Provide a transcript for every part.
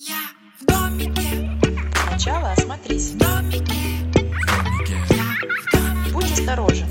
Я в домике, Сначала осмотрись. в домике, я в домике, Будь осторожен.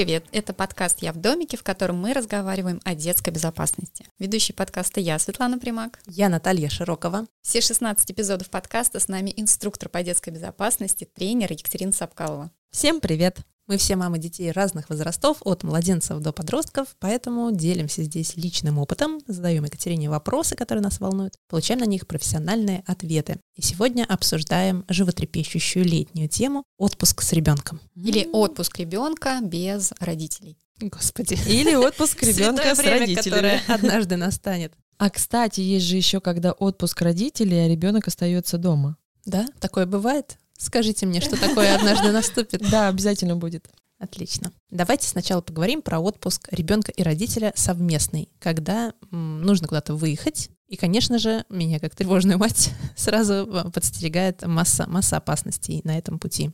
Привет! Это подкаст «Я в домике», в котором мы разговариваем о детской безопасности. Ведущий подкаста я, Светлана Примак. Я Наталья Широкова. Все 16 эпизодов подкаста с нами инструктор по детской безопасности, тренер Екатерина Сапкалова. Всем привет! Мы все мамы детей разных возрастов, от младенцев до подростков, поэтому делимся здесь личным опытом, задаем Екатерине вопросы, которые нас волнуют, получаем на них профессиональные ответы. И сегодня обсуждаем животрепещущую летнюю тему «Отпуск с ребенком». Или отпуск ребенка без родителей. Господи. Или отпуск ребенка с родителями. которое однажды настанет. А кстати, есть же еще, когда отпуск родителей, а ребенок остается дома. Да, такое бывает? Скажите мне, что такое однажды наступит. Да, обязательно будет. Отлично. Давайте сначала поговорим про отпуск ребенка и родителя совместный, когда нужно куда-то выехать. И, конечно же, меня как тревожную мать сразу подстерегает масса, масса опасностей на этом пути.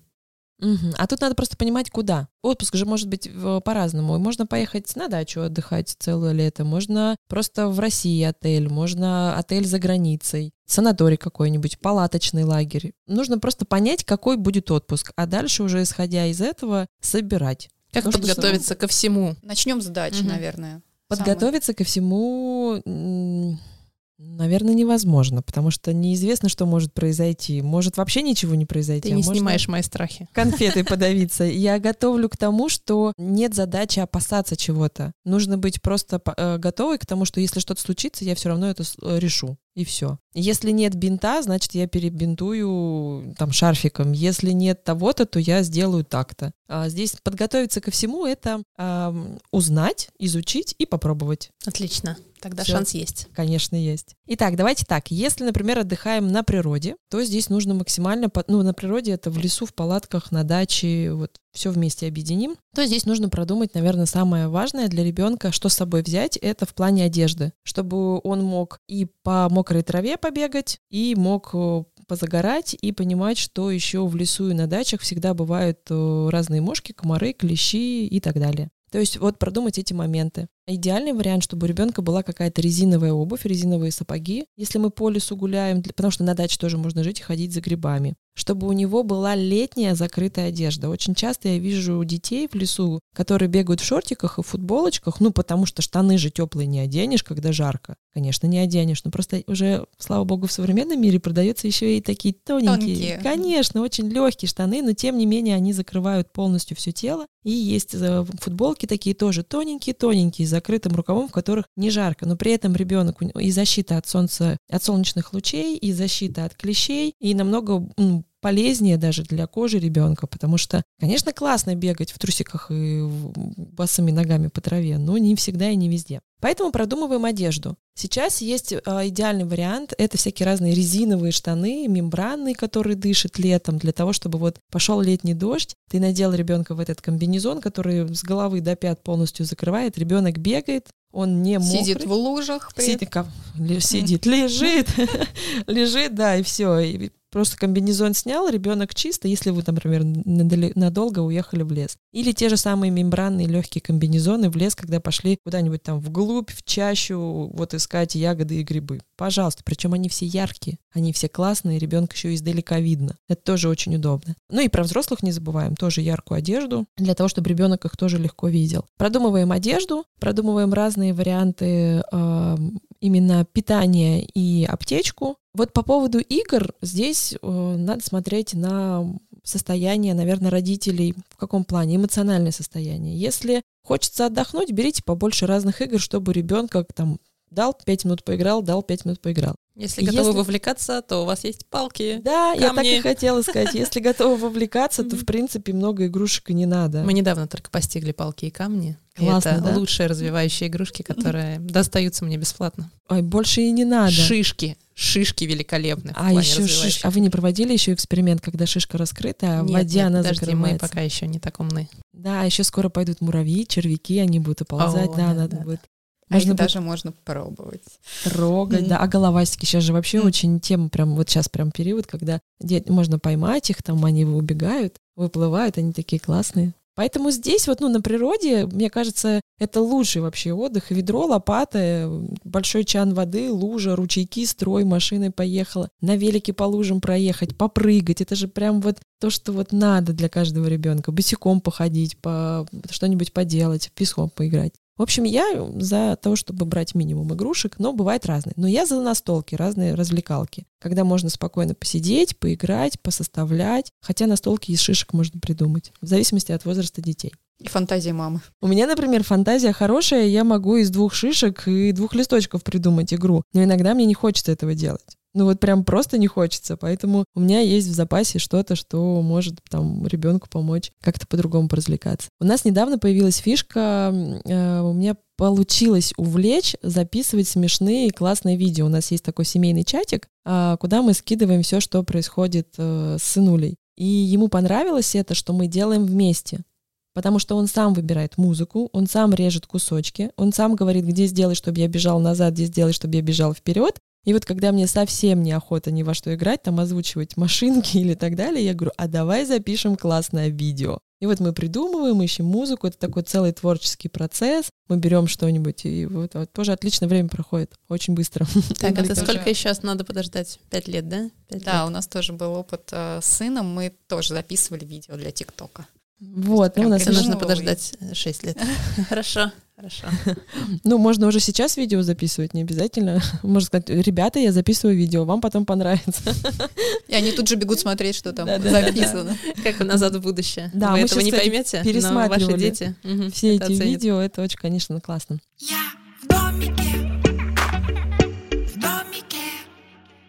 Мгм. А тут надо просто понимать, куда. Отпуск же может быть по-разному. Можно поехать на дачу отдыхать целое лето, можно просто в России отель, можно отель за границей, санаторий какой-нибудь, палаточный лагерь. Нужно просто понять, какой будет отпуск, а дальше уже исходя из этого собирать. Как Ну, что подготовиться ко всему? Начнем с дачи, Мгм. наверное. Подготовиться ко всему, наверное, невозможно, потому что неизвестно, что может произойти. Может вообще ничего не произойти. Ты а не можно снимаешь мои страхи. конфетой подавиться. Я готовлю к тому, что нет задачи опасаться чего-то. Нужно быть просто э, готовой к тому, что если что-то случится, я все равно это э, решу. И все. Если нет бинта, значит, я перебинтую там шарфиком. Если нет того-то, то я сделаю так-то. А здесь подготовиться ко всему — это ам, узнать, изучить и попробовать. Отлично. Тогда Всё. шанс есть. Конечно, есть. Итак, давайте так. Если, например, отдыхаем на природе, то здесь нужно максимально... Ну, на природе это в лесу, в палатках, на даче, вот все вместе объединим. То здесь нужно продумать, наверное, самое важное для ребенка, что с собой взять, это в плане одежды. Чтобы он мог и по мокрой траве побегать, и мог э, позагорать и понимать, что еще в лесу и на дачах всегда бывают э, разные мошки, комары, клещи и так далее. То есть вот продумать эти моменты. Идеальный вариант, чтобы у ребенка была какая-то резиновая обувь, резиновые сапоги, если мы по лесу гуляем, потому что на даче тоже можно жить и ходить за грибами. Чтобы у него была летняя закрытая одежда. Очень часто я вижу детей в лесу, которые бегают в шортиках и футболочках, ну потому что штаны же теплые не оденешь, когда жарко. Конечно, не оденешь, но просто уже, слава богу, в современном мире продаются еще и такие тоненькие. Тонкие. Конечно, очень легкие штаны, но тем не менее они закрывают полностью все тело. И есть э, футболки такие тоже тоненькие-тоненькие, с закрытым рукавом, в которых не жарко, но при этом ребенок и защита от солнца, от солнечных лучей, и защита от клещей, и намного полезнее даже для кожи ребенка, потому что, конечно, классно бегать в трусиках и босыми ногами по траве, но не всегда и не везде. Поэтому продумываем одежду. Сейчас есть а, идеальный вариант. Это всякие разные резиновые штаны, мембранные, которые дышат летом, для того, чтобы вот пошел летний дождь, ты надел ребенка в этот комбинезон, который с головы до пят полностью закрывает, ребенок бегает, он не мокрый. Сидит в лужах. при Сидит, как- сидит, лежит, лежит, да, и все. Просто комбинезон снял, ребенок чисто, если вы, например, надолго уехали в лес. Или те же самые мембранные легкие комбинезоны в лес, когда пошли куда-нибудь там вглубь, в чащу, вот искать ягоды и грибы. Пожалуйста, причем они все яркие, они все классные, ребенка еще издалека видно. Это тоже очень удобно. Ну и про взрослых не забываем, тоже яркую одежду, для того, чтобы ребенок их тоже легко видел. Продумываем одежду, продумываем разные варианты э, именно питания и аптечку. Вот по поводу игр здесь э, надо смотреть на состояние, наверное, родителей в каком плане, эмоциональное состояние. Если хочется отдохнуть, берите побольше разных игр, чтобы ребенка там дал 5 минут поиграл, дал 5 минут поиграл. Если Если- готовы вовлекаться, то у вас есть палки. Да, я так и Камни. хотела сказать. Если готовы вовлекаться, то, в принципе, много игрушек и не надо. Мы недавно только постигли палки и камни. Классно, это да? лучшие развивающие игрушки, которые достаются мне бесплатно. Ой, больше и не надо. Шишки. Шишки великолепны. в А еще шиш... А вы не проводили еще эксперимент, когда шишка раскрыта, а в Нет, воде нет, она подожди, мы закрывается? пока еще не так умны. Да, еще скоро пойдут муравьи, червяки, они будут оползать, О, да, да, надо да, будет. Их Можно будет даже можно пробовать. трогать, Мгм. да. А головастики сейчас же вообще Мгм. очень тема, прям вот сейчас прям период, когда можно поймать их, там они убегают, выплывают, они такие классные. Поэтому здесь вот, ну, на природе, мне кажется, это лучший вообще отдых. Ведро, лопата, э, большой чан воды, лужа, ручейки, строй, машиной поехала. На велике по лужам проехать, попрыгать. Это же прям вот то, что вот надо для каждого ребенка. Босиком походить, по что-нибудь поделать, песком поиграть. В общем, я за то, чтобы брать минимум игрушек, но бывает разные. Но я за настолки, разные развлекалки, когда можно спокойно посидеть, поиграть, посоставлять. Хотя настолки из шишек можно придумать, в зависимости от возраста детей. И фантазия мамы. У меня, например, фантазия хорошая, я могу из двух шишек и двух листочков придумать игру, но иногда мне не хочется этого делать. Ну вот прям просто не хочется, поэтому у меня есть в запасе что-то, что может там ребенку помочь как-то по-другому поразвлекаться. У нас недавно появилась фишка, э, у меня получилось увлечь, записывать смешные и классные видео. У нас есть такой семейный чатик, а, куда мы скидываем все, что происходит э, с сынулей. И ему понравилось это, что мы делаем вместе потому что он сам выбирает музыку, он сам режет кусочки, он сам говорит, где сделай, чтобы я бежал назад, где сделай, чтобы я бежал вперед. И вот когда мне совсем неохота ни во что играть, там озвучивать машинки или так далее, я говорю, а давай запишем классное видео. И вот мы придумываем, ищем музыку, это такой целый творческий процесс. Мы берем что-нибудь, и вот, вот тоже отлично время проходит, очень быстро. Так, это сколько еще надо подождать? Пять лет, да? Пять Да, лет. у нас тоже был опыт э, с сыном. Мы тоже записывали видео для ТикТока. Вот, ну, у нас нужно подождать э, шесть лет. Хорошо, хорошо. Ну, можно уже сейчас видео записывать, не обязательно. Можно сказать, ребята, я записываю видео, вам потом понравится. И они тут же бегут смотреть, что там записано. Как назад в будущее. Да, Вы мы этого щас, не поймете, но ваши пересматривали дети Все эти оценят. видео, это очень, конечно, классно. Я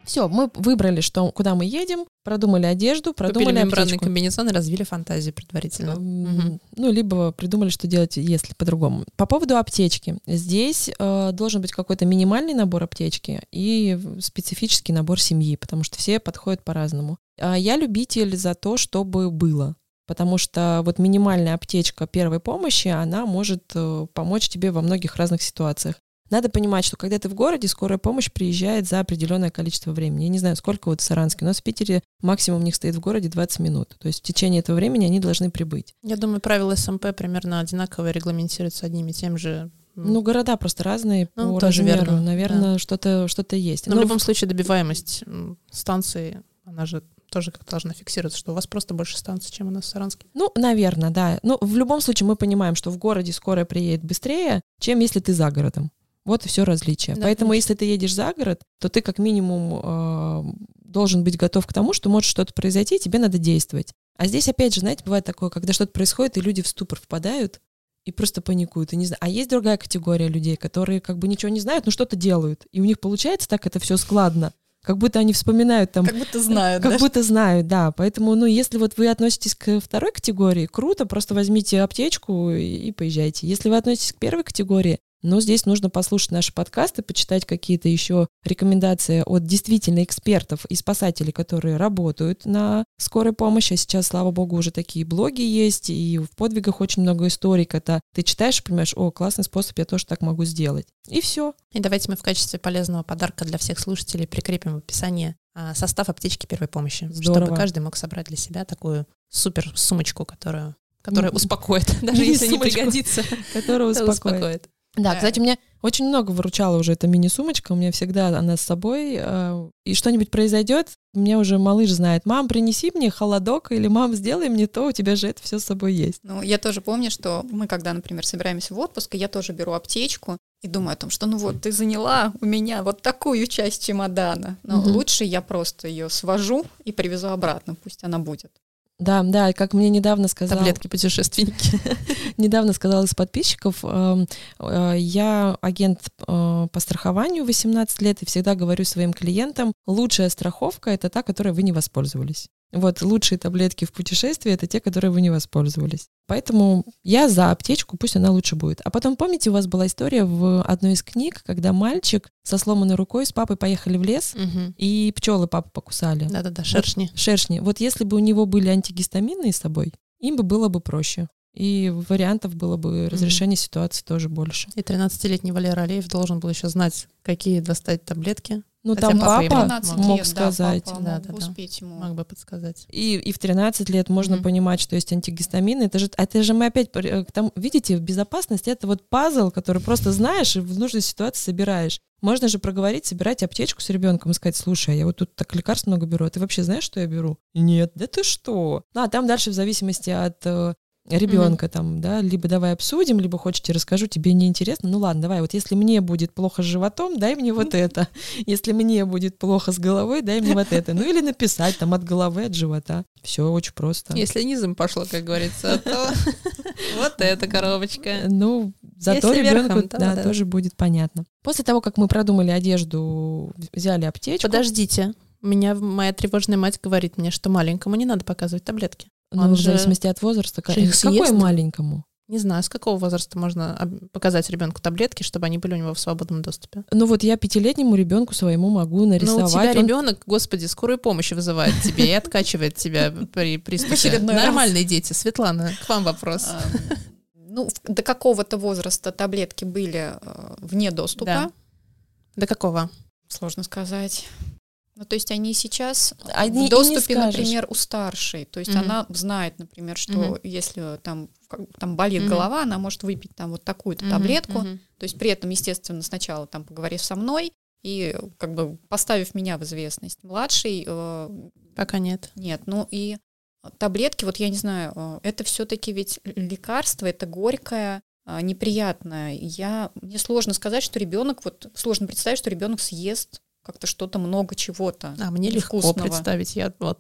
Все, мы выбрали, что, куда мы едем, продумали одежду, Купили продумали мембранный аптечку. комбинезон и развили фантазию предварительно. Мгм. Ну, либо придумали, что делать, если по-другому. По поводу аптечки. Здесь э, должен быть какой-то минимальный набор аптечки и специфический набор семьи, потому что все подходят по-разному. А я любитель за то, чтобы было. Потому что вот минимальная аптечка первой помощи, она может э, помочь тебе во многих разных ситуациях. Надо понимать, что когда ты в городе, скорая помощь приезжает за определенное количество времени. Я не знаю, сколько вот в Саранске. Нас в Питере максимум у них стоит в городе 20 минут. То есть в течение этого времени они должны прибыть. Я думаю, правила СМП примерно одинаково регламентируются одним и тем же. Ну, города просто разные Ну, по тоже размеру. верно, Наверное, что-то что есть. Но Ну, в любом случае добиваемость станции, она же тоже как должна фиксироваться, что у вас просто больше станций, чем у нас в Саранске. Ну, наверное, да. Но в любом случае мы понимаем, что в городе скорая приедет быстрее, чем если ты за городом. Вот и все различие. Да, Поэтому, конечно. если ты едешь за город, то ты как минимум э, должен быть готов к тому, что может что-то произойти, и тебе надо действовать. А здесь, опять же, знаете, бывает такое, когда что-то происходит, и люди в ступор впадают и просто паникуют. И не знаю. А есть другая категория людей, которые как бы ничего не знают, но что-то делают. И у них получается так это все складно. Как будто они вспоминают там Как будто знают, как да? будто знают, да. Поэтому, ну, если вот вы относитесь к второй категории, круто, просто возьмите аптечку и, и поезжайте. Если вы относитесь к первой категории, ну, здесь нужно послушать наши подкасты, почитать какие-то еще рекомендации от действительно экспертов и спасателей, которые работают на скорой помощи. А сейчас, слава богу, уже такие блоги есть, и в подвигах очень много историй, когда ты читаешь и понимаешь, о, классный способ, я тоже так могу сделать. И все. И давайте мы в качестве полезного подарка для всех слушателей прикрепим в описании а, состав аптечки первой помощи, Здорово. чтобы каждый мог собрать для себя такую супер сумочку, которую которая Ну, успокоит, даже не если не пригодится, Которая то успокоит. успокоит. Да, Да. кстати, мне очень много выручала уже эта мини-сумочка, у меня всегда она с собой, э, и что-нибудь произойдет, мне уже малыш знает, мам, принеси мне холодок, или мам, сделай мне то, у тебя же это все с собой есть. Ну, я тоже помню, что мы, когда, например, собираемся в отпуск, я тоже беру аптечку и думаю о том, что ну вот ты заняла у меня вот такую часть чемодана, но Мгм. лучше я просто ее свожу и привезу обратно, пусть она будет. Да, да, как мне недавно сказал, Таблетки путешественники. недавно сказал из подписчиков, эм, э, я агент э, по страхованию 18 лет и всегда говорю своим клиентам, лучшая страховка это та, которой вы не воспользовались. Вот лучшие таблетки в путешествии это те, которые вы не воспользовались. Поэтому я за аптечку, пусть она лучше будет. А потом, помните, у вас была история в одной из книг, когда мальчик со сломанной рукой с папой поехали в лес, Мгм. и пчелы папу покусали. Да-да-да, шершни. Шершни. Вот если бы у него были антигистамины с собой, им бы было бы проще. И вариантов было бы разрешения ситуации тоже больше. И 13-летний Валера Алиев должен был еще знать, какие достать таблетки. Ну, Хотя там папа ему папа 13 мог лет, сказать. Да, папа Да, мог да, да. успеть ему. Мог бы подсказать. И, и в 13 лет можно Мгм. понимать, что есть антигистамины. Это же, это же мы опять, э, тому- видите, безопасность — это вот пазл, который просто знаешь и в нужной ситуации собираешь. Можно же проговорить, собирать аптечку с ребенком и сказать, слушай, а я вот тут так лекарств много беру, а ты вообще знаешь, что я беру? Нет, да ты что? Ну, а там дальше в зависимости от э, ребенка там, да, либо давай обсудим, либо хочешь, расскажу, тебе неинтересно. Ну ладно, давай, вот если мне будет плохо с животом, дай мне вот это. Если мне будет плохо с головой, дай мне вот это. Ну или написать там от головы, от живота. Все очень просто. Если низом пошло, как говорится, то вот эта коробочка. Ну, зато ребенку тоже будет понятно. После того, как мы продумали одежду, взяли аптечку. Подождите. У меня моя тревожная мать говорит мне, что маленькому не надо показывать таблетки. Ну, он в же- зависимости от возраста. ка- же их Какой маленькому? Не знаю, с какого возраста можно показать ребенку таблетки, чтобы они были у него в свободном доступе. Ну вот я пятилетнему ребенку своему могу Ну, у нарисовать. тебя Он- ребенок, господи, скорую помощь вызывает тебе и откачивает тебя при приступе. Нормальные дети. Светлана, к вам вопрос. А, Ну, в- до какого-то возраста таблетки были э, вне доступа. До какого? Сложно сказать. Ну, то есть они сейчас Они в доступе, например, у старшей. То есть Мгм. она знает, например, что Мгм. если там, там болит Мгм. голова, она может выпить там вот такую-то Мгм, таблетку. мгм. То есть при этом, естественно, сначала там поговорив со мной и как бы поставив меня в известность. Младший э, Пока нет. нет, ну и таблетки, вот я не знаю, э, это все-таки ведь лекарство, это горькое, э, неприятное. Я мне сложно сказать, что ребенок, вот сложно представить, что ребенок съест как-то что-то много чего-то. А мне легко вкусного. представить. Я вот...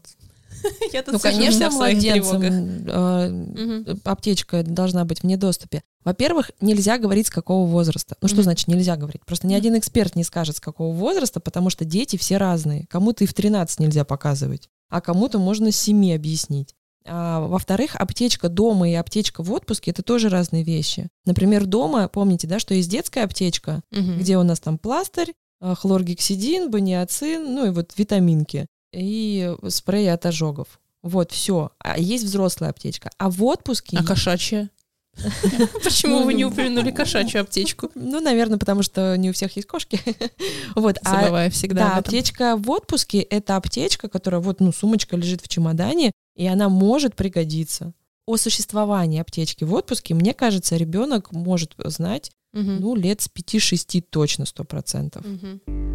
Я тут Ну, конечно, младенцам э, аптечка должна быть вне доступе. Во-первых, нельзя говорить, с какого возраста. Ну, что значит нельзя говорить? Просто ни один эксперт не скажет, с какого возраста, потому что дети все разные. Кому-то и в 13 нельзя показывать, а кому-то можно с 7 объяснить. А, во-вторых, аптечка дома и аптечка в отпуске — это тоже разные вещи. Например, дома, помните, да, что есть детская аптечка, Мгм. где у нас там пластырь, хлоргексидин, баниацин, ну и вот витаминки и спрей от ожогов. Вот, все. А есть взрослая аптечка. А в отпуске... А кошачья? Почему вы не упомянули кошачью аптечку? Ну, наверное, потому что не у всех есть кошки. Вот. А, Забываю всегда да, аптечка в отпуске — это аптечка, которая вот, ну, сумочка лежит в чемодане, и она может пригодиться. О существовании аптечки в отпуске, мне кажется, ребенок может знать, Мгм. ну, лет с 5-6 точно, 100%. Мгм.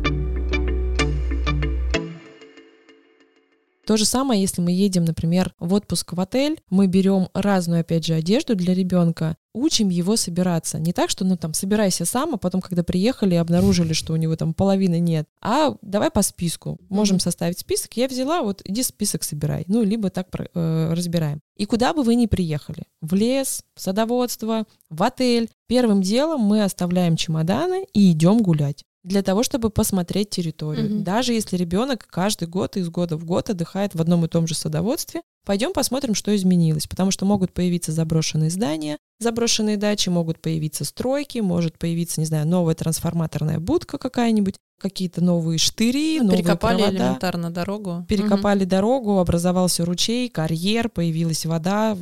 То же самое, если мы едем, например, в отпуск в отель, мы берем разную, опять же, одежду для ребенка, учим его собираться. Не так, что, ну, там, собирайся сам, а потом, когда приехали, обнаружили, что у него там половины нет, а давай по списку. Можем составить список. Я взяла, вот иди список собирай. Ну, либо так э, разбираем. И куда бы вы ни приехали, в лес, в садоводство, в отель, первым делом мы оставляем чемоданы и идем гулять для того, чтобы посмотреть территорию. Мгм. Даже если ребенок каждый год из года в год отдыхает в одном и том же садоводстве, пойдем посмотрим, что изменилось, потому что могут появиться заброшенные здания, заброшенные дачи, могут появиться стройки, может появиться, не знаю, новая трансформаторная будка какая-нибудь, какие-то новые штыри, Ну, новые Перекопали провода. элементарно дорогу. Перекопали дорогу, образовался ручей, карьер, появилась вода,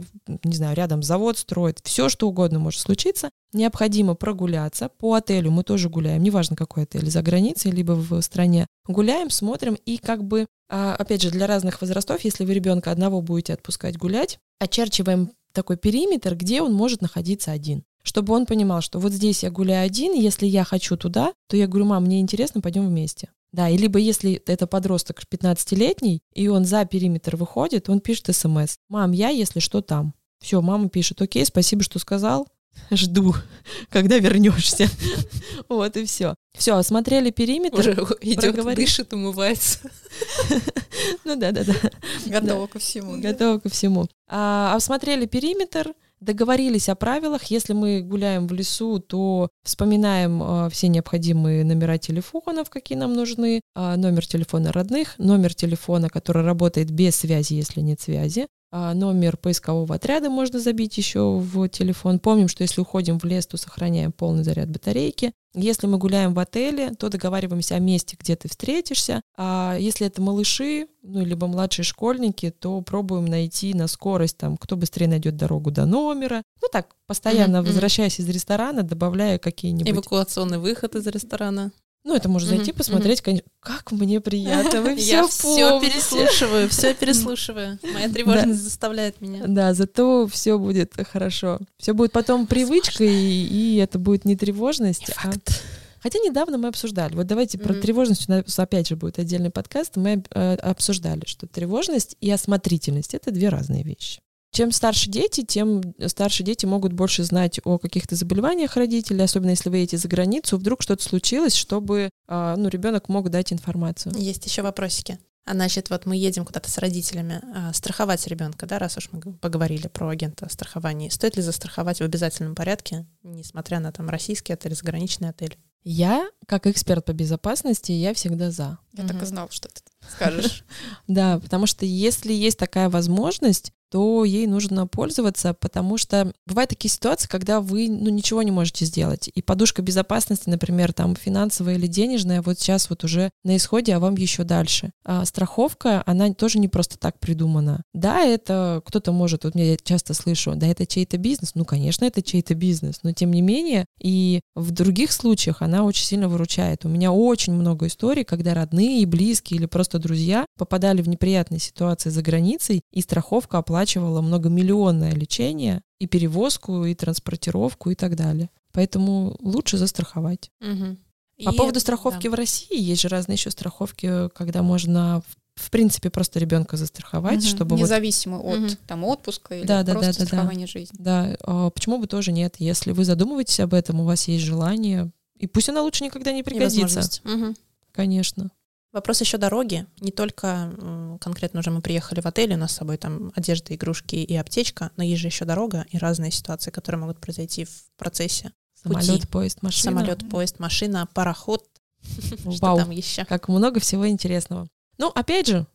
не знаю, рядом завод строит, все что угодно может случиться. Необходимо прогуляться. По отелю мы тоже гуляем, неважно какой отель, за границей, либо в стране. Гуляем, смотрим и как бы, а, опять же, для разных возрастов, если вы ребенка одного будете отпускать гулять, очерчиваем такой периметр, где он может находиться один. Чтобы он понимал, что вот здесь я гуляю один, если я хочу туда, то я говорю, мам, мне интересно, пойдем вместе. Да, и либо если это подросток 15-летний, и он за периметр выходит, он пишет смс. Мам, я, если что, там. Все, мама пишет, окей, спасибо, что сказал. Жду, когда вернешься. Вот и все. Все, осмотрели периметр. Уже идет, проговорили. дышит, умывается. Ну да, да, да. Готова ко всему. да. Готова ко всему. А, осмотрели периметр, договорились о правилах. Если мы гуляем в лесу, то вспоминаем а, все необходимые номера телефонов, какие нам нужны, а, номер телефона родных, номер телефона, который работает без связи, если нет связи. А, Номер поискового отряда можно забить еще в телефон. Помним, что если уходим в лес, то сохраняем полный заряд батарейки. Если мы гуляем в отеле, то договариваемся о месте, где ты встретишься. А если это малыши, ну, либо младшие школьники, то пробуем найти на скорость, там, кто быстрее найдет дорогу до номера. Ну, так, постоянно мгм. возвращаясь из ресторана, добавляя какие-нибудь... Эвакуационный выход из ресторана. Ну, это можно зайти, посмотреть, конечно. Как мне приятно, вы все Я все переслушиваю, все переслушиваю. Моя тревожность заставляет меня. Да, зато все будет хорошо. Все будет потом привычкой, и, это будет не тревожность. а- Хотя недавно мы обсуждали, вот давайте про тревожность, у нас опять же будет отдельный подкаст, мы э, обсуждали, что тревожность и осмотрительность — это две разные вещи. Чем старше дети, тем старше дети могут больше знать о каких-то заболеваниях родителей, особенно если вы едете за границу, вдруг что-то случилось, чтобы а, ну, ребенок мог дать информацию. Есть еще вопросики. А значит, вот мы едем куда-то с родителями, а, страховать ребенка, да, раз уж мы поговорили про агента страхования. Стоит ли застраховать в обязательном порядке, несмотря на там российский отель, заграничный отель? Я, как эксперт по безопасности, я всегда за. Я так и Мгм. знала, что ты скажешь. Да, потому что если есть такая возможность, то ей нужно пользоваться, потому что бывают такие ситуации, когда вы ну, ничего не можете сделать. И подушка безопасности, например, там финансовая или денежная, вот сейчас вот уже на исходе, а вам еще дальше. А страховка, она тоже не просто так придумана. Да, это кто-то может, вот я часто слышу, да, это чей-то бизнес. Ну, конечно, это чей-то бизнес, но тем не менее, и в других случаях она очень сильно выручает. У меня очень много историй, когда родные, близкие или просто друзья попадали в неприятные ситуации за границей, и страховка оплачивала многомиллионное лечение, и перевозку, и транспортировку, и так далее. Поэтому лучше застраховать. По И- поводу страховки да. в России, есть же разные еще страховки, когда можно в, принципе просто ребенка застраховать, Мгм. чтобы вот Независимо от Мгм. там отпуска или Да, да, просто да, да, да. страхования жизни. Да, а почему бы тоже нет? Если вы задумываетесь об этом, у вас есть желание, и пусть она лучше никогда не пригодится. Мгм. Конечно. Вопрос еще дороги. Не только конкретно уже мы приехали в отель, у нас с собой там одежда, игрушки и аптечка, но есть же еще дорога и разные ситуации, которые могут произойти в процессе. Самолет, Пути. поезд, машина. Самолет, поезд, машина, пароход. Что Вау. там еще? Как много всего интересного. Ну, опять же,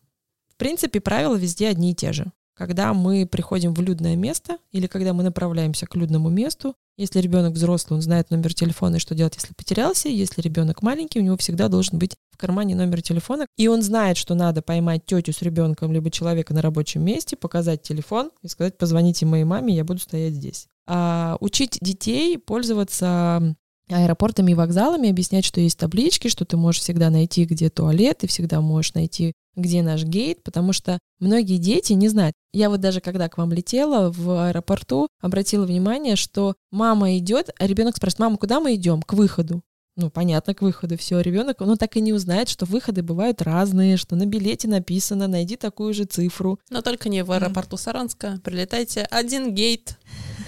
в принципе, правила везде одни и те же. Когда мы приходим в людное место или когда мы направляемся к людному месту, если ребенок взрослый, он знает номер телефона и что делать, если потерялся. Если ребенок маленький, у него всегда должен быть в кармане номер телефона. И он знает, что надо поймать тетю с ребенком либо человека на рабочем месте, показать телефон и сказать, позвоните моей маме, я буду стоять здесь. А учить детей пользоваться аэропортами и вокзалами, объяснять, что есть таблички, что ты можешь всегда найти, где туалет, и всегда можешь найти, где наш гейт, потому что многие дети не знают. Я вот даже когда к вам летела в аэропорту, обратила внимание, что мама идет, а ребенок спрашивает, мама, куда мы идем? К выходу. Ну, понятно, к выходу. Все, ребенок, он так и не узнает, что выходы бывают разные, что на билете написано, найди такую же цифру. Но только не в аэропорту Саранска. Прилетайте. Один гейт.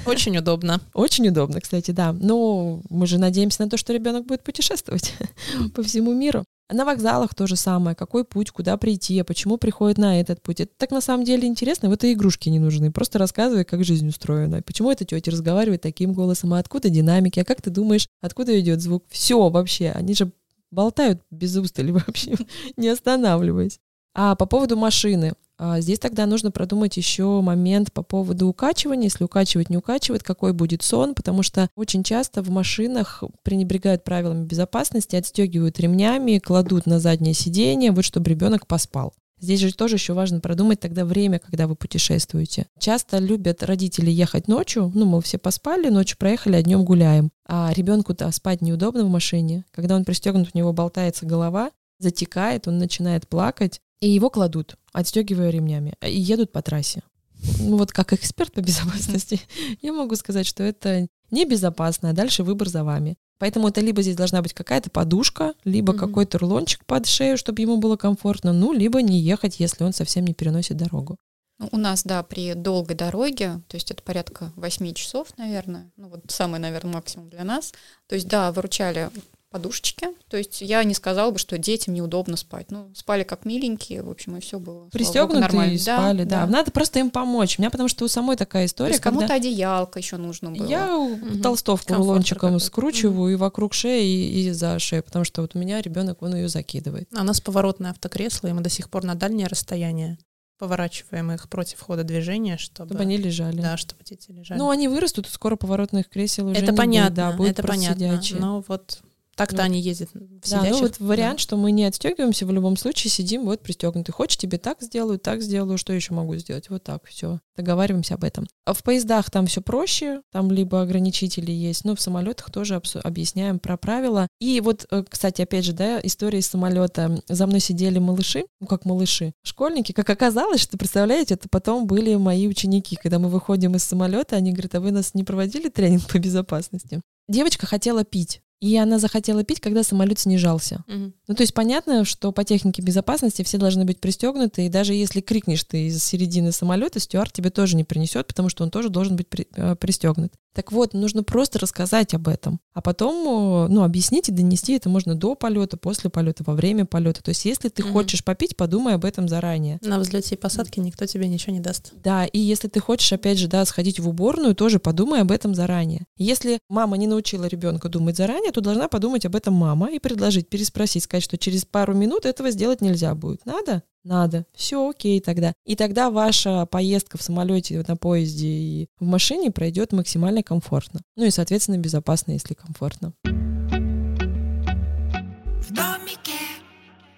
Очень удобно. Очень удобно, кстати, да. Но мы же надеемся на то, что ребенок будет путешествовать по всему миру. На вокзалах то же самое. Какой путь, куда прийти, а почему приходит на этот путь. Это так на самом деле интересно. Вот и игрушки не нужны. Просто рассказывай, как жизнь устроена. Почему эта тетя разговаривает таким голосом, а откуда динамики, а как ты думаешь, откуда идет звук. Все вообще. Они же болтают без устали вообще, не останавливаясь. А по поводу машины. А, Здесь тогда нужно продумать еще момент по поводу укачивания. Если укачивать, не укачивать, какой будет сон, потому что очень часто в машинах пренебрегают правилами безопасности, отстегивают ремнями, кладут на заднее сиденье, вот чтобы ребенок поспал. Здесь же тоже еще важно продумать тогда время, когда вы путешествуете. Часто любят родители ехать ночью, ну, мы все поспали, ночью проехали, а днем гуляем. А ребенку-то спать неудобно в машине. Когда он пристегнут, у него болтается голова, затекает, он начинает плакать, и его кладут, отстегивая ремнями, и едут по трассе. Ну вот как эксперт по безопасности, я могу сказать, что это небезопасно, а дальше выбор за вами. Поэтому это либо здесь должна быть какая-то подушка, либо Мгм. какой-то рулончик под шею, чтобы ему было комфортно, ну, либо не ехать, если он совсем не переносит дорогу. Ну, у нас, да, при долгой дороге, то есть это порядка 8 часов, наверное, ну вот самый, наверное, максимум для нас. То есть, да, выручали подушечки. То есть я не сказала бы, что детям неудобно спать. Ну, спали как миленькие, в общем, и все было. богу, Пристегнутые нормально. и спали, да, Надо просто им помочь. У меня потому что у самой такая То история, есть кому-то когда одеялко еще нужно было. я Мгм. толстовку Комфортер рулончиком какой-то. скручиваю и вокруг шеи, и, и за шею, потому что вот у меня ребенок, он ее закидывает. А у нас поворотное автокресло, и мы до сих пор на дальнее расстояние. поворачиваем их против хода движения, чтобы, Чтобы они лежали. да, чтобы дети лежали. Ну, они вырастут, и скоро поворотных кресел уже это не понятно, будет, да, будут это просто понятно. сидячие. Но вот так-то Вот. они ездят в Да, ну вот вариант, что мы не отстегиваемся, в любом случае сидим вот пристегнуты. Хочешь, тебе так сделаю, так сделаю, что еще могу сделать? Вот так, все. Договариваемся об этом. А в поездах там все проще, там либо ограничители есть, но в самолетах тоже объясняем про правила. И вот, э, кстати, опять же, да, история из самолета. За мной сидели малыши, ну как малыши, школьники. Как оказалось, что, представляете, это потом были мои ученики. Когда мы выходим из самолета, они говорят, а вы нас не проводили тренинг по безопасности? Девочка хотела пить. И она захотела пить, когда самолет снижался. Мгм. Ну, то есть понятно, что по технике безопасности все должны быть пристегнуты, и даже если крикнешь ты из середины самолета, стюард тебе тоже не принесет, потому что он тоже должен быть при- э, пристегнут. Так вот, нужно просто рассказать об этом, а потом, э, ну, объяснить и донести это можно до полета, после полета, во время полета. То есть, если ты Мгм. хочешь попить, подумай об этом заранее. На взлете и посадке никто тебе ничего не даст. Да, и если ты хочешь, опять же, да, сходить в уборную, тоже подумай об этом заранее. Если мама не научила ребенка думать заранее, то должна подумать об этом мама и предложить, переспросить, сказать, что через пару минут этого сделать нельзя будет. Надо? Надо. Все окей тогда. И тогда ваша поездка в самолете, на поезде и в машине пройдет максимально комфортно. Ну и, соответственно, безопасно, если комфортно. В домике.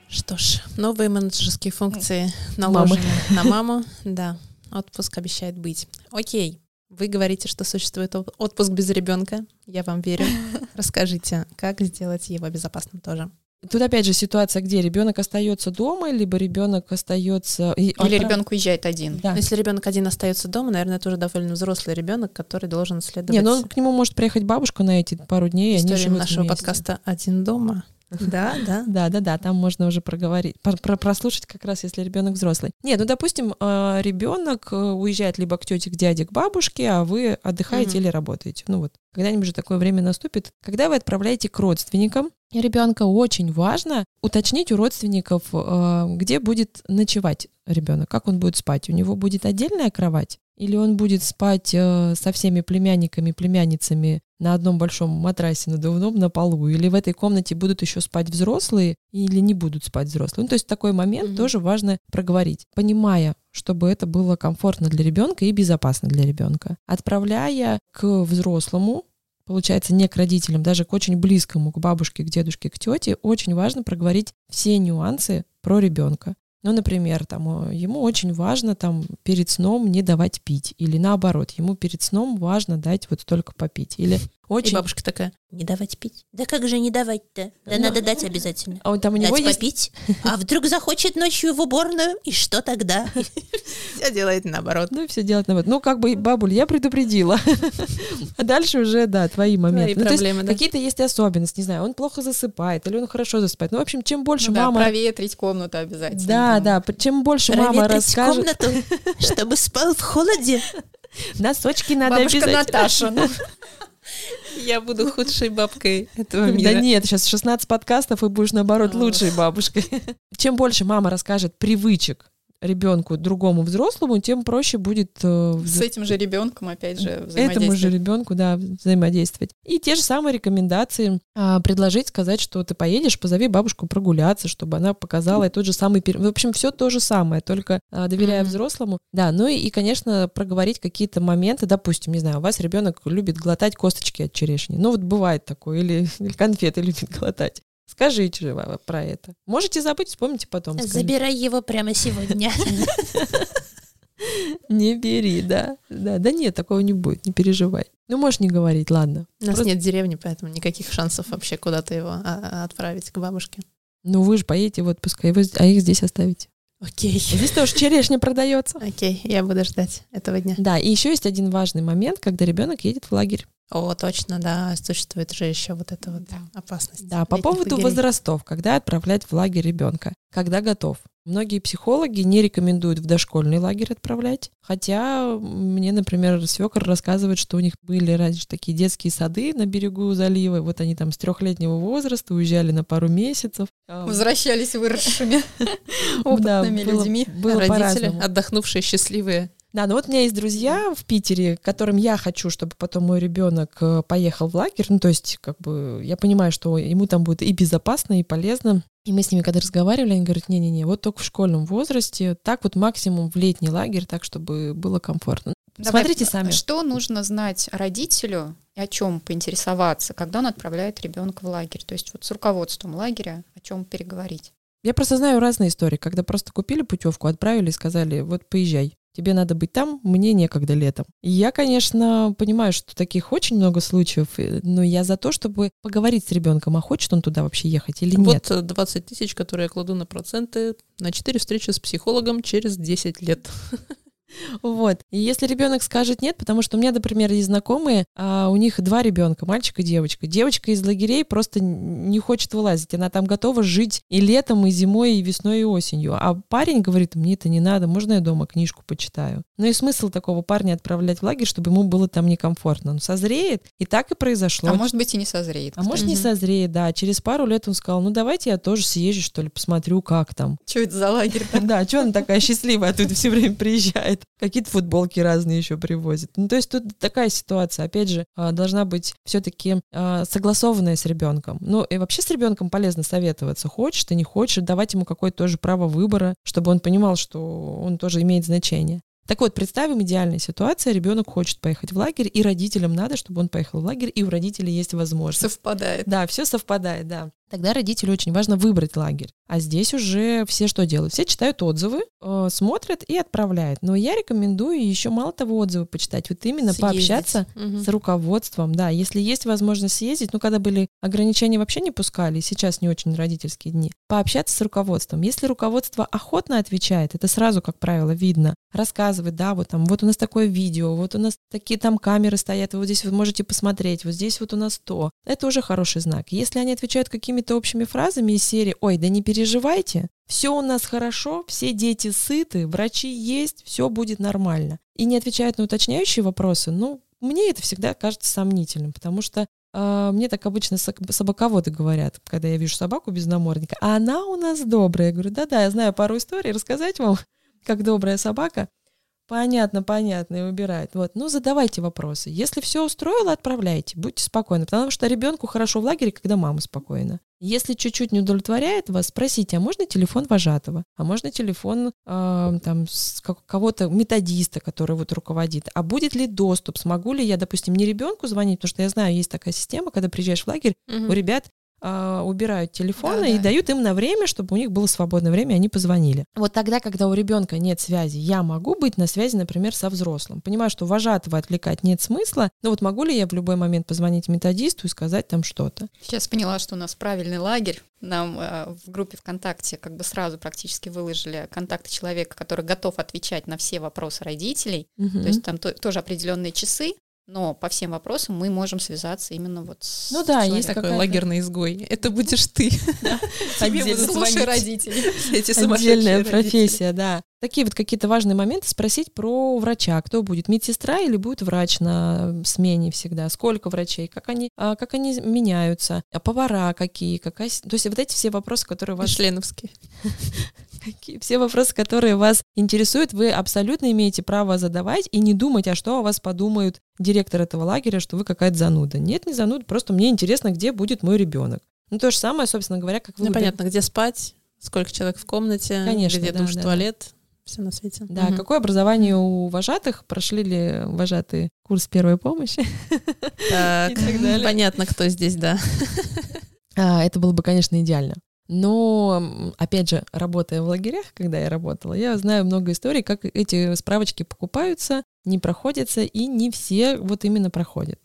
Что ж, новые менеджерские функции наложены на маму. Да, отпуск обещает быть. Окей. Вы говорите, что существует отпуск без ребенка. Я вам верю. Расскажите, как сделать его безопасным тоже. Тут опять же ситуация, где ребенок остается дома, либо ребенок остается... Или отправ- ребенок уезжает один. Да. Но Если ребенок один остается дома, наверное, это уже довольно взрослый ребенок, который должен следовать Не, ну он к нему может приехать бабушка на эти пару дней, и они нашего вместе. подкаста «Один дома». Да, да. Да, да, да, там можно уже проговорить, про- про- прослушать как раз, если ребенок взрослый. Нет, ну, допустим, ребенок уезжает либо к тете, к дяде, к бабушке, а вы отдыхаете Мгм. или работаете. Ну вот, когда-нибудь же такое время наступит. Когда вы отправляете к родственникам, ребенка очень важно уточнить у родственников, э, где будет ночевать ребенок, как он будет спать. У него будет отдельная кровать? Или он будет спать э, со всеми племянниками, племянницами на одном большом матрасе надувном на полу? Или в этой комнате будут еще спать взрослые или не будут спать взрослые? Ну, то есть такой момент Мгм. тоже важно проговорить, понимая, чтобы это было комфортно для ребенка и безопасно для ребенка. Отправляя к взрослому, получается, не к родителям, даже к очень близкому, к бабушке, к дедушке, к тете, очень важно проговорить все нюансы про ребенка. Ну, например, там, э, ему очень важно там перед сном не давать пить. Или наоборот, ему перед сном важно дать вот только попить. Или И очень... бабушка такая, Не давать пить. Да как же не давать-то? Да Ну, надо дать обязательно. А вот там у него Дать есть... попить. А вдруг захочет ночью в уборную? И что тогда? все делает наоборот. Ну, и все делать наоборот. Ну, как бы, бабуль, я предупредила. А дальше уже, да, твои моменты. Ну, то есть проблемы, да. Какие-то есть особенности, не знаю, он плохо засыпает или он хорошо засыпает. Ну, в общем, чем больше Ну да, мама... проветрить комнату обязательно. Да, там. да, чем больше мама Проветрить расскажет, комнату, чтобы спал в холоде. носочки надо Бабушка обязательно. Наташа. Я буду худшей бабкой этого Да мира. нет, сейчас 16 подкастов, и будешь, наоборот, лучшей бабушкой. Чем больше мама расскажет привычек ребенку, другому взрослому, тем проще будет э, С этим же ребенком, опять же, этому же взаимодействовать. ребенку, да, взаимодействовать. И те же самые рекомендации а, предложить, сказать, что ты поедешь, позови бабушку прогуляться, чтобы она показала и тот же самый... В общем, все то же самое, только а, доверяя Мгм. взрослому. Да, ну и, и, конечно, проговорить какие-то моменты. Допустим, не знаю, у вас ребенок любит глотать косточки от черешни. Ну вот бывает такое, или, или конфеты любит глотать. Скажите же про это. Можете забыть, вспомните потом. скажите. Забирай его прямо сегодня. Не бери, да. Да, да нет, такого не будет, не переживай. Ну, можешь не говорить, ладно. У нас Просто- нет деревни, поэтому никаких шансов вообще куда-то его а, отправить к бабушке. Ну, вы же поедете в отпуск, а, его, а их здесь оставите. Окей. Здесь тоже черешня продается. Окей, я буду ждать этого дня. Да, и еще есть один важный момент, когда ребенок едет в лагерь. О, точно, да, существует же еще вот эта вот Да. опасность. Да, по поводу лагерей. возрастов, когда отправлять в лагерь ребенка, когда готов. Многие психологи не рекомендуют в дошкольный лагерь отправлять, хотя мне, например, свекор рассказывает, что у них были раньше такие детские сады на берегу залива, вот они там с трехлетнего возраста уезжали на пару месяцев. А, Возвращались выросшими опытными людьми. Родители, отдохнувшие, счастливые, Да, ну вот у меня есть друзья в Питере, которым я хочу, чтобы потом мой ребенок э, поехал в лагерь. Ну, то есть, как бы, я понимаю, что ему там будет и безопасно, и полезно. И мы с ними когда разговаривали, они говорят, не-не-не, вот только в школьном возрасте, так вот максимум в летний лагерь, так, чтобы было комфортно. Давай, Смотрите сами. Что нужно знать родителю и о чем поинтересоваться, когда он отправляет ребенка в лагерь? То есть вот с руководством лагеря о чем переговорить? Я просто знаю разные истории, когда просто купили путевку, отправили и сказали, вот поезжай. Тебе надо быть там, мне некогда летом. Я, конечно, понимаю, что таких очень много случаев, э, но я за то, чтобы поговорить с ребенком, а хочет он туда вообще ехать или нет. Вот э, 20 тысяч, которые я кладу на проценты, на 4 встречи с психологом через 10 лет. Вот. И если ребенок скажет нет, потому что у меня, например, есть знакомые, а у них два ребенка, мальчик и девочка. Девочка из лагерей просто не хочет вылазить. Она там готова жить и летом, и зимой, и весной, и осенью. А парень говорит, мне это не надо, можно я дома книжку почитаю? Ну и смысл такого парня отправлять в лагерь, чтобы ему было там некомфортно. Он созреет, и так и произошло. А может быть и не созреет. А может, не созреет, да. Через пару лет он сказал, ну давайте я тоже съезжу, что ли, посмотрю, как там. Что это за лагерь? Да, что она такая счастливая, тут все время приезжает. Какие-то футболки разные еще привозит. Ну, то есть тут такая ситуация, опять же, а, должна быть все-таки согласованная с ребенком. Ну, и вообще с ребенком полезно советоваться. Хочешь ты, не хочешь, давать ему какое-то тоже право выбора, чтобы он понимал, что он тоже имеет значение. Так вот, представим идеальная ситуация, ребенок хочет поехать в лагерь, и родителям надо, чтобы он поехал в лагерь, и у родителей есть возможность. Совпадает. Да, все совпадает, да. Тогда родителю очень важно выбрать лагерь. А здесь уже все что делают? Все читают отзывы, э, смотрят и отправляют. Но я рекомендую еще мало того отзывы почитать, вот именно Съездить. пообщаться Мгм. с руководством, да, если есть возможность съездить, ну, когда были ограничения, вообще не пускали, сейчас не очень родительские дни, пообщаться с руководством. Если руководство охотно отвечает, это сразу, как правило, видно, рассказывает, да, вот там, вот у нас такое видео, вот у нас такие там камеры стоят, вот здесь вы можете посмотреть, вот здесь вот у нас то. Это уже хороший знак. Если они отвечают какими-то общими фразами из серии «Ой, да не переживайте, все у нас хорошо, все дети сыты, врачи есть, все будет нормально», и не отвечают на уточняющие вопросы, ну, мне это всегда кажется сомнительным, потому что а, мне так обычно собаководы говорят, когда я вижу собаку без намордника, а она у нас добрая. Я говорю, да-да, я знаю пару историй, рассказать вам, как добрая собака. Понятно, понятно, и выбирает. Вот, ну задавайте вопросы. Если все устроило, отправляйте, будьте спокойны, потому что ребенку хорошо в лагере, когда мама спокойна. Если чуть-чуть не удовлетворяет вас, спросите, а можно телефон вожатого? А можно телефон э, там кого-то, методиста, который вот руководит? А будет ли доступ? Смогу ли я, допустим, не ребенку звонить? Потому что я знаю, есть такая система, когда приезжаешь в лагерь, Мгм. у ребят а, убирают телефоны Да, и да. дают им на время, чтобы у них было свободное время, и они позвонили. Вот тогда, когда у ребенка нет связи, я могу быть на связи, например, со взрослым. Понимаю, что вожатого отвлекать нет смысла, но вот могу ли я в любой момент позвонить методисту и сказать там что-то? Сейчас поняла, что у нас правильный лагерь. Нам э, в группе ВКонтакте как бы сразу практически выложили контакты человека, который готов отвечать на все вопросы родителей. Мгм. То есть там то- тоже определенные часы, но по всем вопросам мы можем связаться именно вот с Ну да, есть человеком. Такой какая-то- лагерный изгой. Это будешь ты. Тебе будут эти сумасшедшие Отдельная родители. профессия, да. Такие вот какие-то важные моменты спросить про врача. Кто будет, медсестра или будет врач на смене всегда? Сколько врачей? Как они, а, как они меняются? А повара какие? Какая... То есть вот эти все вопросы, которые вас Мишленовские. Все вопросы, которые вас интересуют, вы абсолютно имеете право задавать и не думать, а что о вас подумают директор этого лагеря, что вы какая-то зануда. Нет, не зануда, просто мне интересно, где будет мой ребенок. Ну, то же самое, собственно говоря, как вы... Ну, понятно, где спать, сколько человек в комнате, Конечно, где да, душ, да, туалет, все на свете. Да, Мгм. какое образование у вожатых? Прошли ли вожатые курс первой помощи? Так, так понятно, кто здесь, да. А, это было бы, конечно, идеально. Но, опять же, работая в лагерях, когда я работала, я знаю много историй, как эти справочки покупаются, не проходятся, и не все вот именно проходят.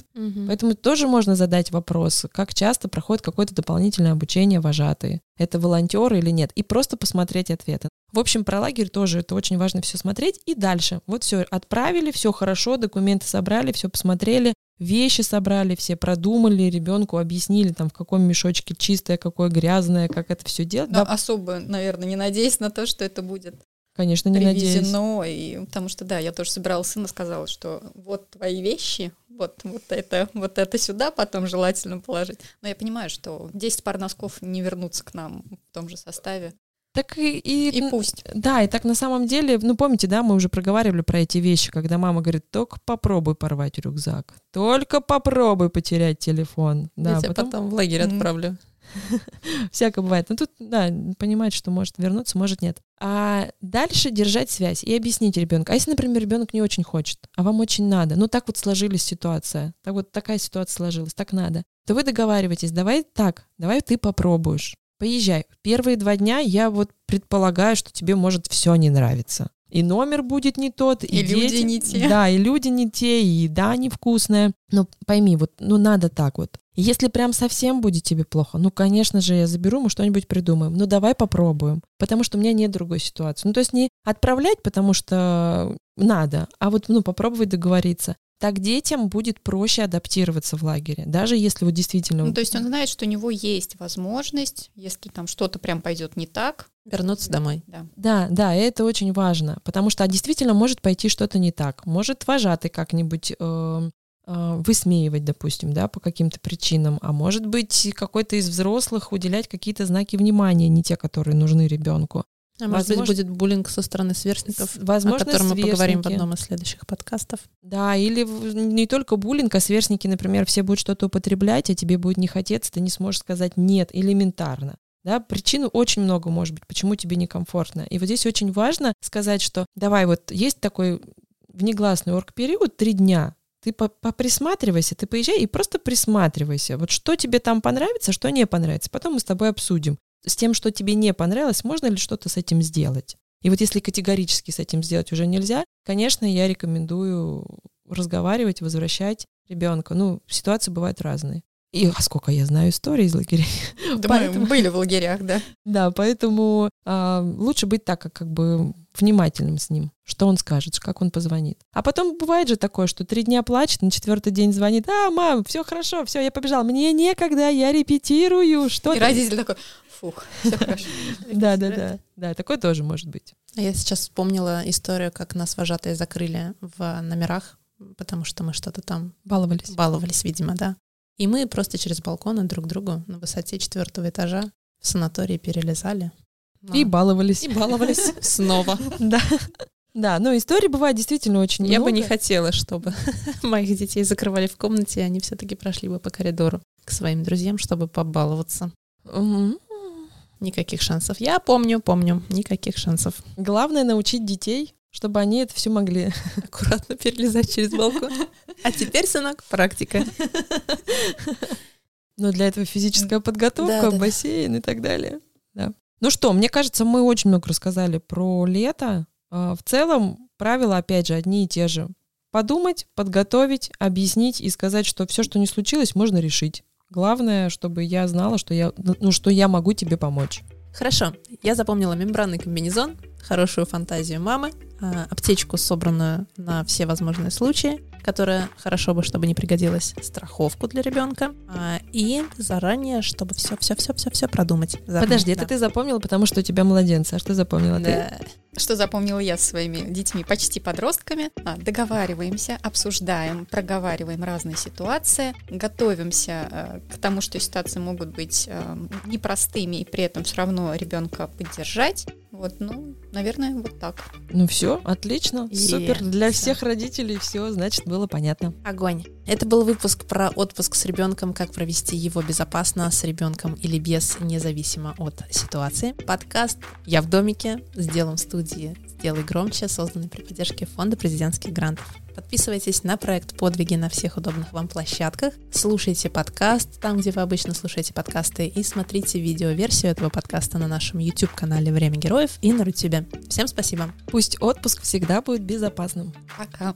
Поэтому тоже можно задать вопрос, как часто проходит какое-то дополнительное обучение вожатые. Это волонтеры или нет? И просто посмотреть ответы. В общем, про лагерь тоже это очень важно все смотреть. И дальше. Вот все отправили, все хорошо, документы собрали, все посмотрели, вещи собрали, все продумали, ребенку объяснили, там, в каком мешочке чистое, какое грязное, как это все делать. Но Да, особо, наверное, не надеюсь на то, что это будет конечно, не надеюсь. привезено. И, потому что, да, я тоже собирала сына, сказала, что вот твои вещи, вот, вот это, вот это сюда потом желательно положить. Но я понимаю, что 10 пар носков не вернутся к нам в том же составе. Так и, и, И пусть. Да, и так на самом деле, ну помните, да, мы уже проговаривали про эти вещи, когда мама говорит, только попробуй порвать рюкзак, только попробуй потерять телефон. Да, Я тебя потом потом в лагерь Мгм. отправлю. всякое бывает. Но тут, да, понимать, что может вернуться, может нет. А дальше держать связь и объяснить ребенку. А если, например, ребенок не очень хочет, а вам очень надо, ну так вот сложилась ситуация, так вот такая ситуация сложилась, так надо, то вы договариваетесь, давай так, давай ты попробуешь. Поезжай. Первые два дня я вот предполагаю, что тебе может все не нравиться. И номер будет не тот, и, И люди дети- не те. Да, и люди не те, и еда невкусная. Но пойми, вот, ну надо так вот. Если прям совсем будет тебе плохо, ну, конечно же, я заберу, мы что-нибудь придумаем. Ну, давай попробуем. Потому что у меня нет другой ситуации. Ну, то есть не отправлять, потому что надо, а вот, ну, попробовать договориться. Так детям будет проще адаптироваться в лагере. Даже если вот действительно... Ну, то есть он знает, что у него есть возможность, если там что-то прям пойдет не так, Вернуться домой. да. Да, да, это очень важно, потому что действительно может пойти что-то не так. Может вожатый как-нибудь э, э, высмеивать, допустим, да, по каким-то причинам, а может быть какой-то из взрослых уделять какие-то знаки внимания, не те, которые нужны ребенку. А может быть, Возможно- будет буллинг со стороны сверстников, возможно, о котором мы поговорим в сверстники. одном из следующих подкастов. Да, или не только буллинг, а сверстники, например, все будут что-то употреблять, а тебе будет не хотеться, ты не сможешь сказать нет элементарно. Да, причин очень много может быть, почему тебе некомфортно. И вот здесь очень важно сказать, что давай, вот есть такой внегласный орг-период, три дня, ты по- поприсматривайся, ты поезжай и просто присматривайся. Вот что тебе там понравится, что не понравится. Потом мы с тобой обсудим. С тем, что тебе не понравилось, можно ли что-то с этим сделать. И вот если категорически с этим сделать уже нельзя, конечно, я рекомендую разговаривать, возвращать ребенка. Ну, ситуации бывают разные. И а сколько я знаю историй из лагерей. Да Поэтому- мы были в лагерях, да. Да, поэтому а, лучше быть так, как, как бы внимательным с ним, что он скажет, как он позвонит. А потом бывает же такое, что три дня плачет, на четвертый день звонит, а, мам, все хорошо, все, я побежал, мне некогда, я репетирую, что И ты?» родитель такой, фух, все хорошо. Да, да, да, да, такое тоже может быть. А Я сейчас вспомнила историю, как нас вожатые закрыли в номерах, потому что мы что-то там Баловались. баловались, видимо, да. И мы просто через балконы друг другу на высоте четвертого этажа в санатории перелезали. И Ну, баловались. и баловались снова. Да. Да, но историй бывает действительно очень Я бы не хотела, чтобы моих детей закрывали в комнате, и они все-таки прошли бы по коридору к своим друзьям, чтобы побаловаться. Никаких шансов. Я помню, помню, никаких шансов. Главное научить детей, чтобы они это все могли. Аккуратно перелезать через балкон. А теперь, сынок, практика. Но для этого физическая подготовка, Да, да, бассейн и так далее. Да. Ну что, мне кажется, мы очень много рассказали про лето. А, В целом, правила, опять же, одни и те же. Подумать, подготовить, объяснить и сказать, что все, что не случилось, можно решить. Главное, чтобы я знала, что я, ну, что я могу тебе помочь. Хорошо, я запомнила мембранный комбинезон, хорошую фантазию мамы, а, аптечку, собранную на все возможные случаи, которая хорошо бы, чтобы не пригодилась, страховку для ребенка, а, и заранее, чтобы все-все-все-все-все продумать. заранее. Подожди, Да. это ты запомнила, потому что у тебя младенцы. А что запомнила ты? Да. Что запомнила я со своими детьми, почти подростками? А, договариваемся, обсуждаем, проговариваем разные ситуации, готовимся э, к тому, что ситуации могут быть э, непростыми, и при этом все равно ребенка поддержать. Вот, ну, наверное, вот так. Ну все, отлично, Е, супер. Для всё. всех родителей все, значит, было понятно. Огонь. Это был выпуск про отпуск с ребенком, как провести его безопасно с ребенком или без, независимо от ситуации. Подкаст «Я в домике» сделан в студии «Сделай громче», созданный при поддержке Фонда президентских грантов. Подписывайтесь на проект «Подвиги» на всех удобных вам площадках. Слушайте подкаст там, где вы обычно слушаете подкасты. И смотрите видеоверсию этого подкаста на нашем YouTube-канале «Время героев» и на Рутюбе. Всем спасибо. Пусть отпуск всегда будет безопасным. Пока.